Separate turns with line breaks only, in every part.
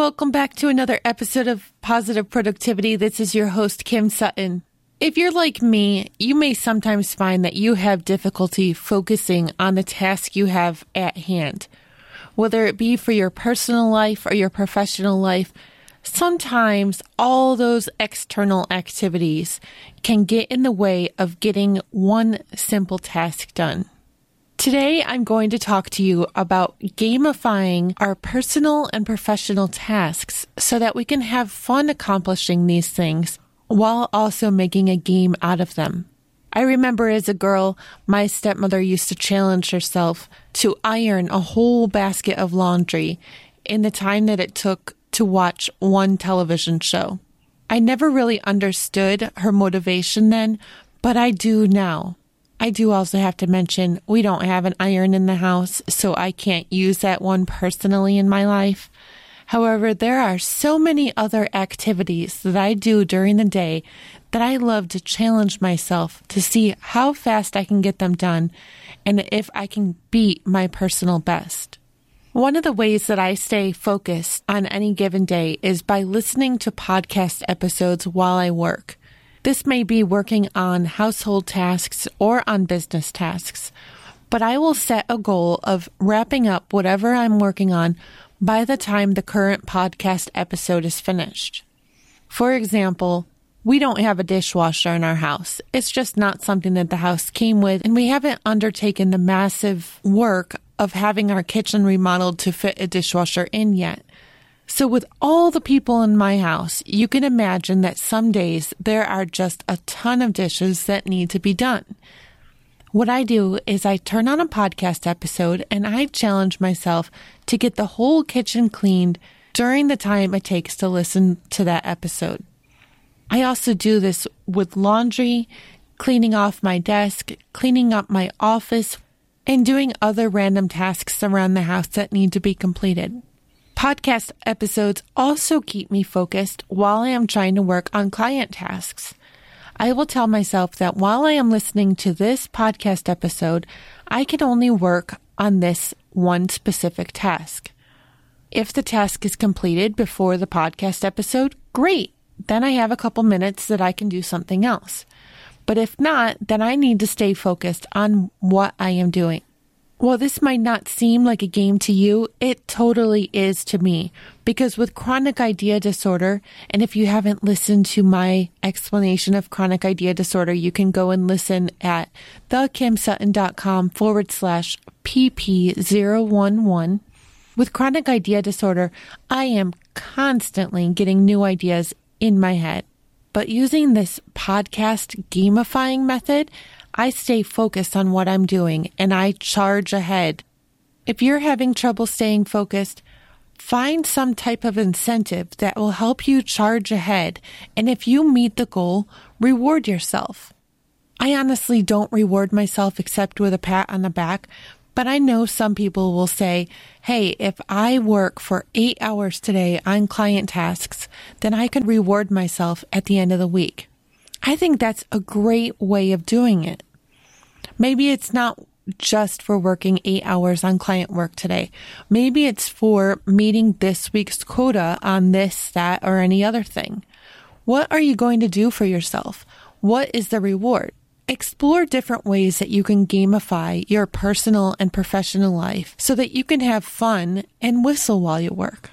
Welcome back to another episode of Positive Productivity. This is your host, Kim Sutton. If you're like me, you may sometimes find that you have difficulty focusing on the task you have at hand. Whether it be for your personal life or your professional life, sometimes all those external activities can get in the way of getting one simple task done. Today, I'm going to talk to you about gamifying our personal and professional tasks so that we can have fun accomplishing these things while also making a game out of them. I remember as a girl, my stepmother used to challenge herself to iron a whole basket of laundry in the time that it took to watch one television show. I never really understood her motivation then, but I do now. I do also have to mention we don't have an iron in the house, so I can't use that one personally in my life. However, there are so many other activities that I do during the day that I love to challenge myself to see how fast I can get them done and if I can beat my personal best. One of the ways that I stay focused on any given day is by listening to podcast episodes while I work. This may be working on household tasks or on business tasks, but I will set a goal of wrapping up whatever I'm working on by the time the current podcast episode is finished. For example, we don't have a dishwasher in our house. It's just not something that the house came with, and we haven't undertaken the massive work of having our kitchen remodeled to fit a dishwasher in yet. So, with all the people in my house, you can imagine that some days there are just a ton of dishes that need to be done. What I do is I turn on a podcast episode and I challenge myself to get the whole kitchen cleaned during the time it takes to listen to that episode. I also do this with laundry, cleaning off my desk, cleaning up my office, and doing other random tasks around the house that need to be completed. Podcast episodes also keep me focused while I am trying to work on client tasks. I will tell myself that while I am listening to this podcast episode, I can only work on this one specific task. If the task is completed before the podcast episode, great. Then I have a couple minutes that I can do something else. But if not, then I need to stay focused on what I am doing. While this might not seem like a game to you, it totally is to me. Because with chronic idea disorder, and if you haven't listened to my explanation of chronic idea disorder, you can go and listen at thekimsutton.com forward slash PP011. With chronic idea disorder, I am constantly getting new ideas in my head. But using this podcast gamifying method, I stay focused on what I'm doing and I charge ahead. If you're having trouble staying focused, find some type of incentive that will help you charge ahead. And if you meet the goal, reward yourself. I honestly don't reward myself except with a pat on the back, but I know some people will say, Hey, if I work for eight hours today on client tasks, then I can reward myself at the end of the week. I think that's a great way of doing it. Maybe it's not just for working eight hours on client work today. Maybe it's for meeting this week's quota on this, that, or any other thing. What are you going to do for yourself? What is the reward? Explore different ways that you can gamify your personal and professional life so that you can have fun and whistle while you work.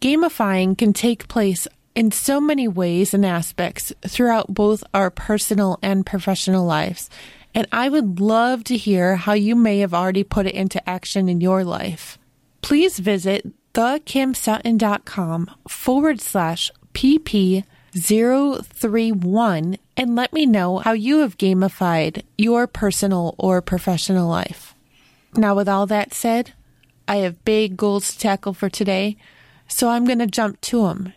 Gamifying can take place in so many ways and aspects throughout both our personal and professional lives. And I would love to hear how you may have already put it into action in your life. Please visit thekimsutton.com forward slash PP031 and let me know how you have gamified your personal or professional life. Now, with all that said, I have big goals to tackle for today, so I'm going to jump to them.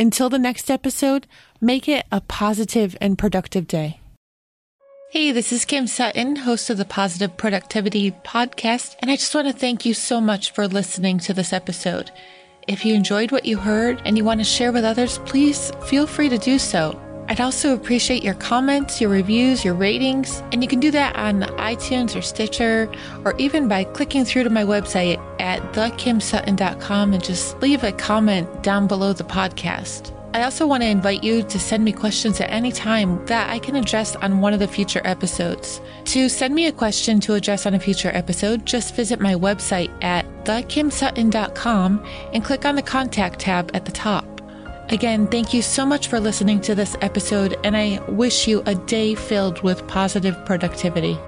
Until the next episode, make it a positive and productive day. Hey, this is Kim Sutton, host of the Positive Productivity Podcast, and I just want to thank you so much for listening to this episode. If you enjoyed what you heard and you want to share with others, please feel free to do so. I'd also appreciate your comments, your reviews, your ratings, and you can do that on iTunes or Stitcher, or even by clicking through to my website at thekimsutton.com and just leave a comment down below the podcast. I also want to invite you to send me questions at any time that I can address on one of the future episodes. To send me a question to address on a future episode, just visit my website at thekimsutton.com and click on the contact tab at the top. Again, thank you so much for listening to this episode, and I wish you a day filled with positive productivity.